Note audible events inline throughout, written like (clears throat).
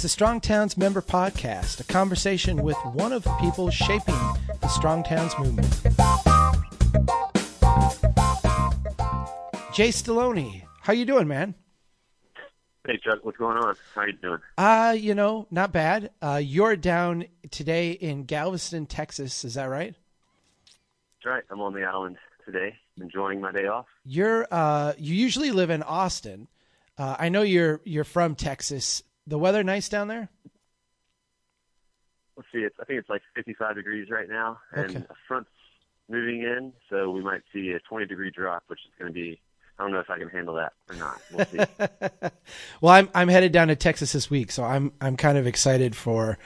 It's a Strong Towns member podcast, a conversation with one of the people shaping the Strong Towns movement. Jace Deloney, how you doing, man? Hey Chuck, what's going on? How you doing? Uh, you know, not bad. Uh, you're down today in Galveston, Texas. Is that right? That's right. I'm on the island today, enjoying my day off. You're uh, you usually live in Austin. Uh, I know you're you're from Texas. The weather nice down there? Let's see. It's I think it's like 55 degrees right now, and Okay. a front's moving in, so we might see a 20 degree drop, which is going to be. I don't know if I can handle that or not. We'll see. (laughs) Well, I'm I'm headed down to Texas this week, so I'm I'm kind of excited for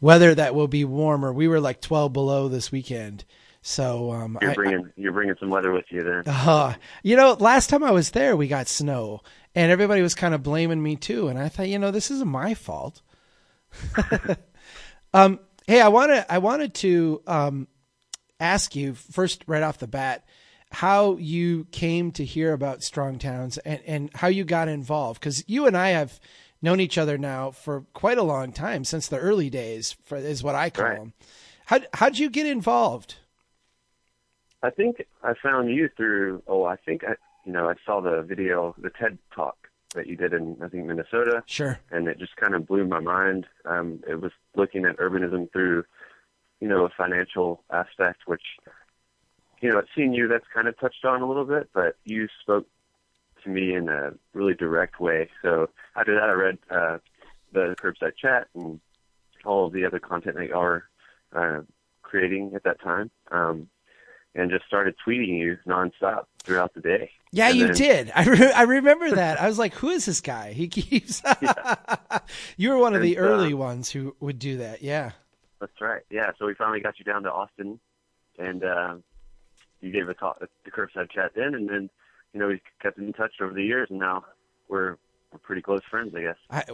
weather that will be warmer. We were like 12 below this weekend, so um, you're I- bringing you're bringing some weather with you then. Uh, you know, last time I was there, we got snow, and everybody was kind of blaming me too. And I thought, you know, this isn't my fault. (laughs) um, hey, I wanted I wanted to um, ask you first, right off the bat, how you came to hear about Strong Towns and and how you got involved because you and I have known each other now for quite a long time since the early days, for, is what I call Right. them. How how'd you get involved? I think I found you through. Oh, I think I you know I saw the video, the TED talk that you did in I think Minnesota. Sure. and it just kind of blew my mind. Um, it was looking at urbanism through, you know, a financial aspect, which, you know, at CNU that's kind of touched on a little bit, but you spoke to me in a really direct way. So after that, I read uh, the curbside chat and all of the other content that you are uh, creating at that time, um, and just started tweeting you nonstop throughout the day. Yeah, And you then- did. I re- I remember that. I was like, "Who is this guy?" He keeps. (laughs) (laughs) you were one of the And, uh, early ones who would do that. Yeah. That's right. Yeah. So we finally got you down to Austin, and uh, you gave a talk, the curbside chat then, and then you know we kept in touch over the years, and now we're we're pretty close friends, I guess. I,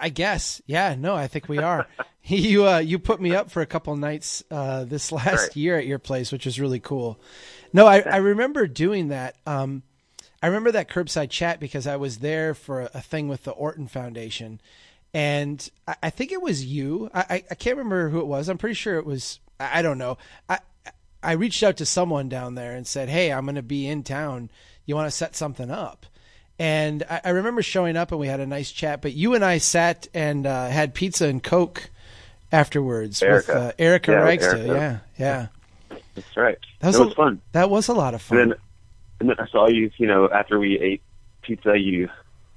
I guess. Yeah. No, I think we are. (laughs) you uh, you put me up for a couple nights uh, this (laughs) last Right. year at your place, which was really cool. No, I, I remember doing that. Um, I remember that curbside chat because I was there for a, a thing with the Orton Foundation, and I, I think it was you. I, I, can't remember who it was. I'm pretty sure it was. I, I don't know. I I reached out to someone down there and said, "Hey, I'm going to be in town. You want to set something up?" And I, I remember showing up and we had a nice chat. But you and I sat and uh, had pizza and coke afterwards with Erica. uh, Erica Yeah, with Reichsta. Erica. Yeah, yeah. That's right. That was, it was a, fun. That was a lot of fun. And then and then I saw you. You know, after we ate pizza, you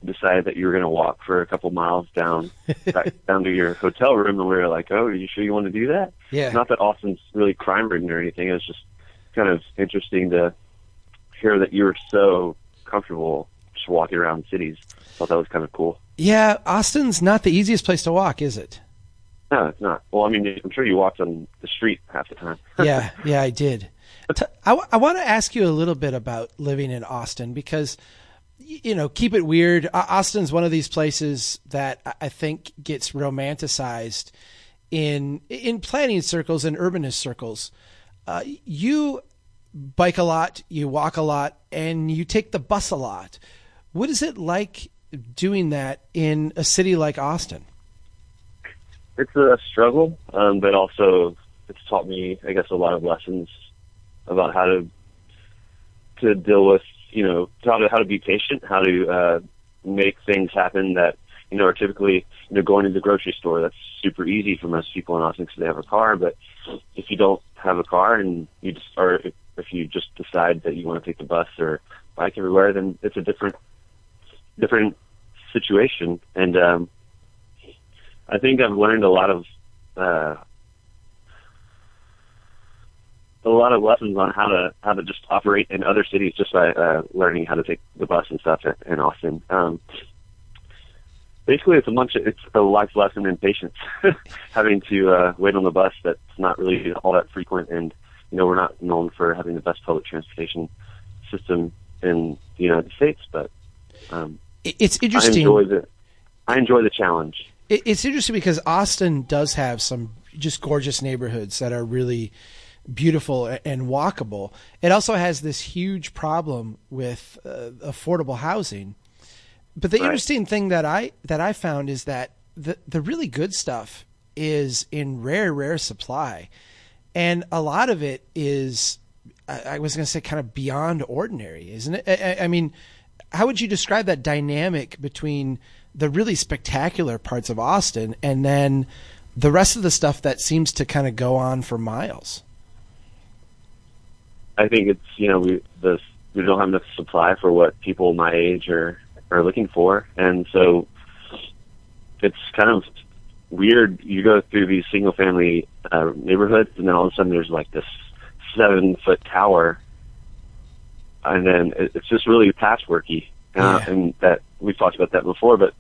decided that you were going to walk for a couple miles down (laughs) back down to your hotel room, and we were like, "Oh, are you sure you want to do that?" yeah. Not that Austin's really crime ridden or anything. It was just kind of interesting to hear that you were so comfortable just walking around cities. Thought that was kind of cool. yeah, Austin's not the easiest place to walk, is it? No, it's not. Well, I mean, I'm sure you walked on the street half the time. (laughs) yeah, yeah, I did. I, I want to ask you a little bit about living in Austin because, you know, keep it weird. Austin's one of these places that I- I think gets romanticized in in planning circles and urbanist circles. Uh, you bike a lot, you walk a lot, and you take the bus a lot. What is it like doing that in a city like Austin? It's a struggle, um, but also it's taught me, I guess, a lot of lessons about how to to deal with, you know, how to how to be patient, how to uh, make things happen that you know are typically you know going to the grocery store. That's super easy for most people in Austin because they have a car. But if you don't have a car and you just or if, if you just decide that you want to take the bus or bike everywhere, then it's a different different situation. And um, I think I've learned a lot of uh, a lot of lessons on how to how to just operate in other cities just by uh, learning how to take the bus and stuff in Austin. Um, basically, it's a bunch of it's a life lesson in patience, (laughs) having to uh, wait on the bus that's not really all that frequent, and you know we're not known for having the best public transportation system in the United States, but um, It- It's I interesting. enjoy the I enjoy the challenge. It, it's interesting because Austin does have some just gorgeous neighborhoods that are really beautiful and walkable. It also has this huge problem with uh, affordable housing. But the Right. interesting thing that I that I found is that the the really good stuff is in rare, rare supply, and a lot of it is, I, I was going to say, kind of beyond ordinary, isn't it? I, I mean, how would you describe that dynamic between the really spectacular parts of Austin and then the rest of the stuff that seems to kind of go on for miles? I think it's you know we the we don't have enough supply for what people my age are are looking for, and so it's kind of weird. You go through these single family uh, neighborhoods, and then all of a sudden there's like this seven foot tower, and then it's just really patchworky. Uh, yeah. And that we've talked about that before, but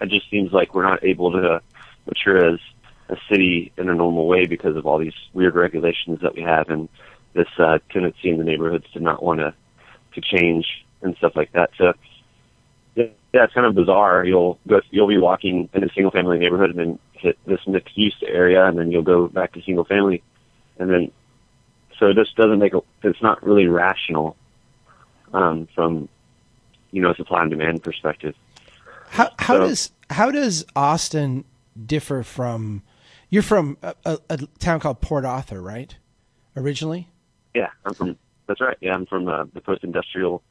it just seems like we're not able to mature as a city in a normal way because of all these weird regulations that we have and this uh, tendency in the neighborhoods to not want to to change and stuff like that. So yeah, it's kind of bizarre. You'll go, you'll be walking in a single family neighborhood and then hit this mixed use area, and then you'll go back to single family, and then so it just doesn't make a, it's not really rational um, from you know a supply and demand perspective. How how so, does how does Austin differ from? You're from a, a, a, town called Port Arthur, right? Originally. Yeah, I'm from. That's right. Yeah, I'm from uh, the post-industrial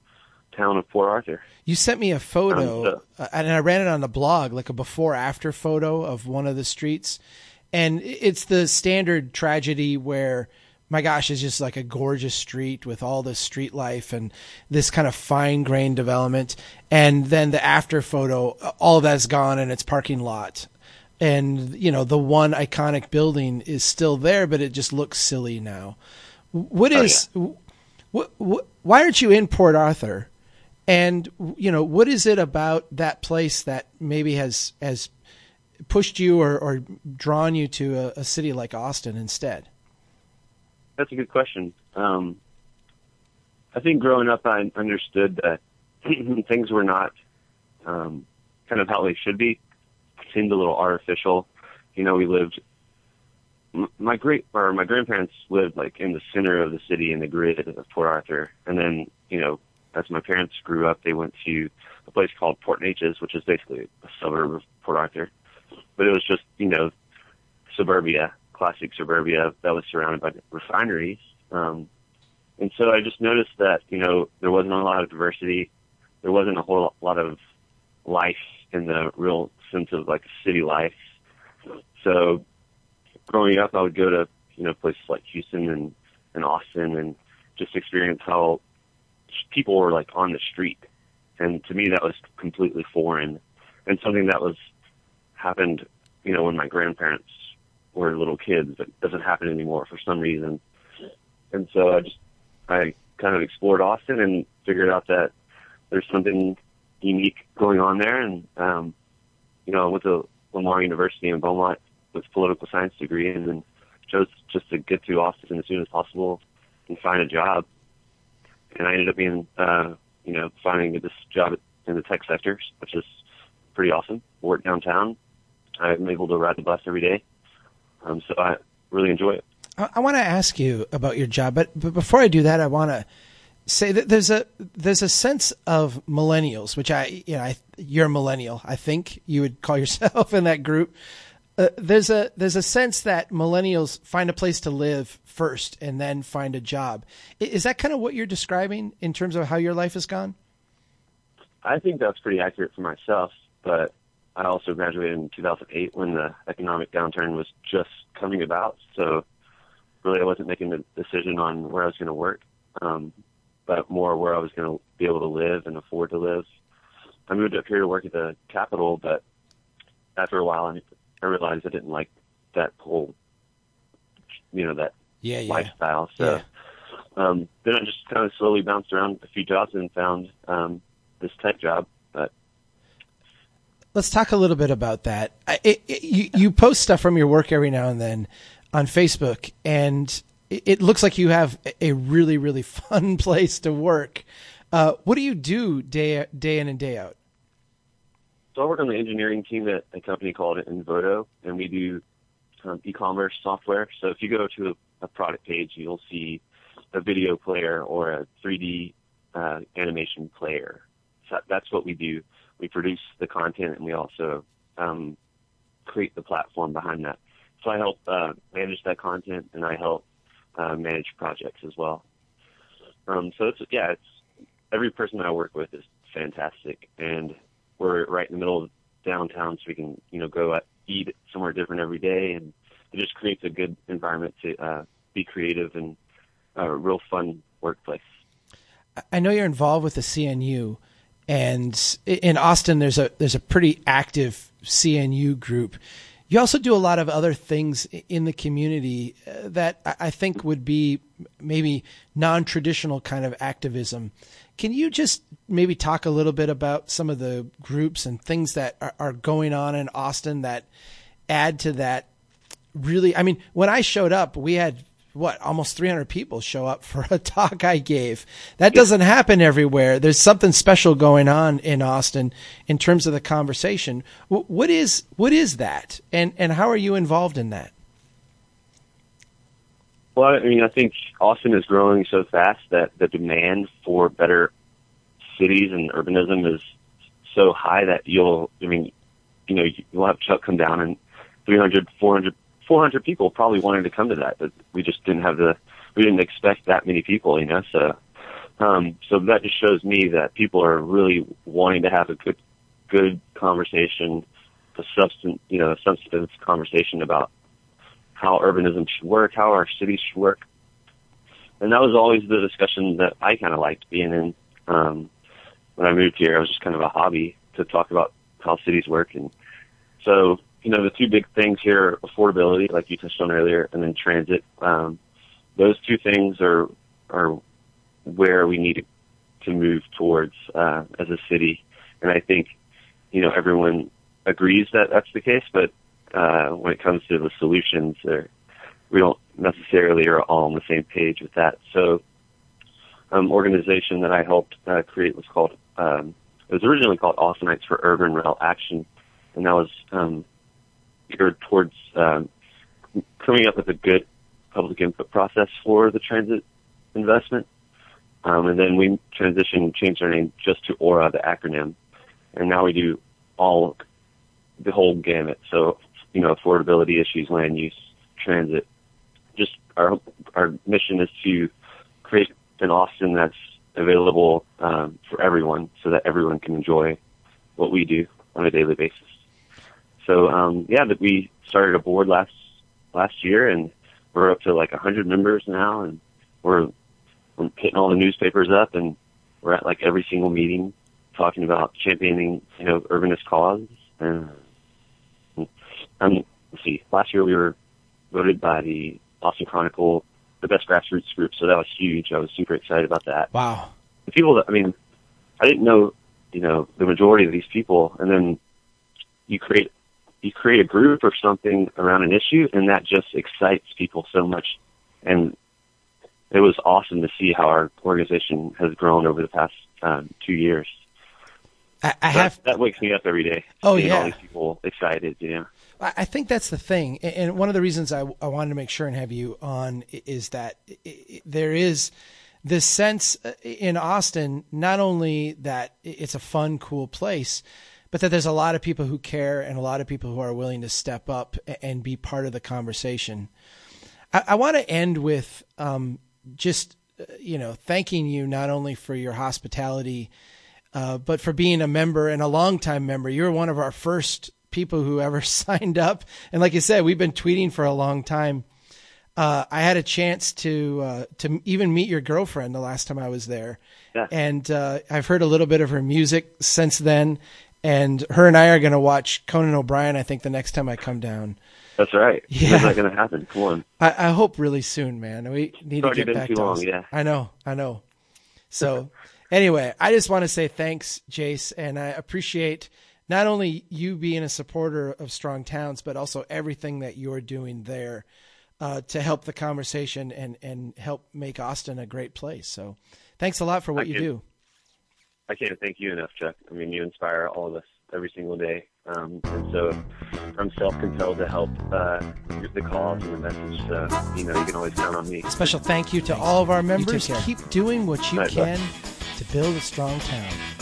town of Port Arthur. You sent me a photo, um, so. uh, and I ran it on the blog, like a before-after photo of one of the streets, and it's the standard tragedy where my gosh, it's just like a gorgeous street with all this street life and this kind of fine grained development. And then the after photo, all of that's gone and it's parking lot. And, you know, the one iconic building is still there, but it just looks silly now. What oh, is, oh, yeah. what, what, why aren't you in Port Arthur? And, you know, what is it about that place that maybe has, has pushed you or, or drawn you to a, a city like Austin instead? That's a good question. Um, I think growing up, I understood that (clears throat) things were not um, kind of how they should be. It seemed a little artificial. You know, we lived. My great or my grandparents lived like in the center of the city in the grid of Port Arthur, and then you know, as my parents grew up, they went to a place called Port Neches, which is basically a suburb of Port Arthur, but it was just you know suburbia classic suburbia that was surrounded by refineries. Um, and so I just noticed that, you know, there wasn't a lot of diversity. There wasn't a whole lot of life in the real sense of like city life. So growing up, I would go to, you know, places like Houston and, and Austin and just experience how people were like on the street. And to me, that was completely foreign and something that was happened, you know, when my grandparents were little kids, but it doesn't happen anymore for some reason. And so I just I kind of explored Austin and figured out that there's something unique going on there. And um, you know, I went to Lamar University in Beaumont with a political science degree, and then chose just to get to Austin as soon as possible and find a job. And I ended up being, uh, you know, finding this job in the tech sector, which is pretty awesome. Work downtown. I'm able to ride the bus every day um, so I really enjoy it. I, I want to ask you about your job, but but before I do that, I want to say that there's a there's a sense of millennials, which I you know I, you're a millennial. I think you would call (laughs) yourself in that group. Uh, there's a there's a sense that millennials find a place to live first and then find a job. Is that kind of what you're describing in terms of how your life has gone? I think that's pretty accurate for myself, but I also graduated in 2008 when the economic downturn was just coming about. So really, I wasn't making the decision on where I was going to work, um, but more where I was going to be able to live and afford to live. I moved up here to work at the Capitol, but after a while, I, I realized I didn't like that whole, you know, that yeah, yeah. lifestyle. So yeah. um, then I just kind of slowly bounced around a few jobs and found um, this tech job Let's talk a little bit about that. It, it, you, you post stuff from your work every now and then on Facebook, and it, it looks like you have a really, really (laughs) fun place to work. Uh, what do you do day day in and day out? So I work on the engineering team at a company called Invodo, and we do um, e-commerce software. So if you go to a, a, product page, you'll see a video player or a 3D uh, animation player. So that's what we do we produce the content and we also um, create the platform behind that. So I help uh, manage that content, and I help uh, manage projects as well. Um, so it's yeah, it's every person I work with is fantastic, and we're right in the middle of downtown, so we can you know go eat somewhere different every day, and it just creates a good environment to uh, be creative and a real fun workplace. I know you're involved with the CNU, and in Austin, there's a there's a pretty active CNU group. You also do a lot of other things in the community uh, that I think would be maybe non-traditional kind of activism. Can you just maybe talk a little bit about some of the groups and things that are, are going on in Austin that add to that? Really, I mean, when I showed up, we had what almost 300 people show up for a (laughs) talk I gave. That doesn't happen everywhere. There's something special going on in Austin in terms of the conversation. What is what is that, and and how are you involved in that? Well, I mean, I think Austin is growing so fast that the demand for better cities and urbanism is so high that you'll, I mean, you know, you'll have Chuck come down and 300, 400 400 people probably wanted to come to that, but we just didn't have the, we didn't expect that many people, you know, so, um, so that just shows me that people are really wanting to have a good, good conversation, a substance, you know, a substance conversation about how urbanism should work, how our cities should work. And that was always the discussion that I kind of liked being in. Um, when I moved here, it was just kind of a hobby to talk about how cities work. And so you know, the two big things here, affordability, like you touched on earlier, and then transit. Um, those two things are, are where we need to move towards, uh, as a city. And I think, you know, everyone agrees that that's the case, but, uh, when it comes to the solutions, we don't necessarily are all on the same page with that. So, um, organization that I helped uh, create was called, um, it was originally called Austinites for Urban Rail Action, and that was um, geared towards um, coming up with a good public input process for the transit investment. Um, and then we transitioned, changed our name just to Aura, the acronym, and now we do all the whole gamut. So, you know, affordability issues, land use, transit. Just our our mission is to create an Austin that's available um, for everyone, so that everyone can enjoy what we do on a daily basis. So um, yeah, that we started a board last last year, and we're up to like a hundred members now, and we're we're hitting all the newspapers up, and we're at like every single meeting talking about championing you know urbanist causes. And um, let's see, last year we were voted by the Austin Chronicle the best grassroots group, so that was huge. I was super excited about that. Wow. The people that I mean, I didn't know you know the majority of these people, and then you create you create a group or something around an issue and that just excites people so much. And it was awesome to see how our organization has grown over the past um, two years. I, I have that, wakes me up every day. Oh yeah, all these people excited. You know, I think that's the thing, and one of the reasons I, I wanted to make sure and have you on is that there is this sense uh, in Austin, not only that it's a fun, cool place, but that there's a lot of people who care and a lot of people who are willing to step up and be part of the conversation. I, I want to end with um, just uh, you know thanking you not only for your hospitality, uh, but for being a member and a longtime member. You're one of our first people who ever (laughs) signed up, and like you said, we've been tweeting for a long time. Uh, I had a chance to uh, to even meet your girlfriend the last time I was there, yeah. and uh, I've heard a little bit of her music since then and her and I are going to watch Conan O'Brien. I think the next time I come down. That's right. Yeah. When's that going to happen? Come on. I, I, hope really soon, man. We need it's to get back too to long, yeah. I know. I know. So, anyway, I just want to say thanks, Jace, and I appreciate not only you being a supporter of Strong Towns, but also everything that you're doing there uh, to help the conversation and and help make Austin a great place. So, thanks a lot for what I you do. I can't thank you enough, Chuck. I mean, you inspire all of us every single day. Um, and so I'm self-compelled to help uh, the cause and the message. So, you know, you can always count on me. Special thank you to all of our members. Keep doing what you can to build a strong town.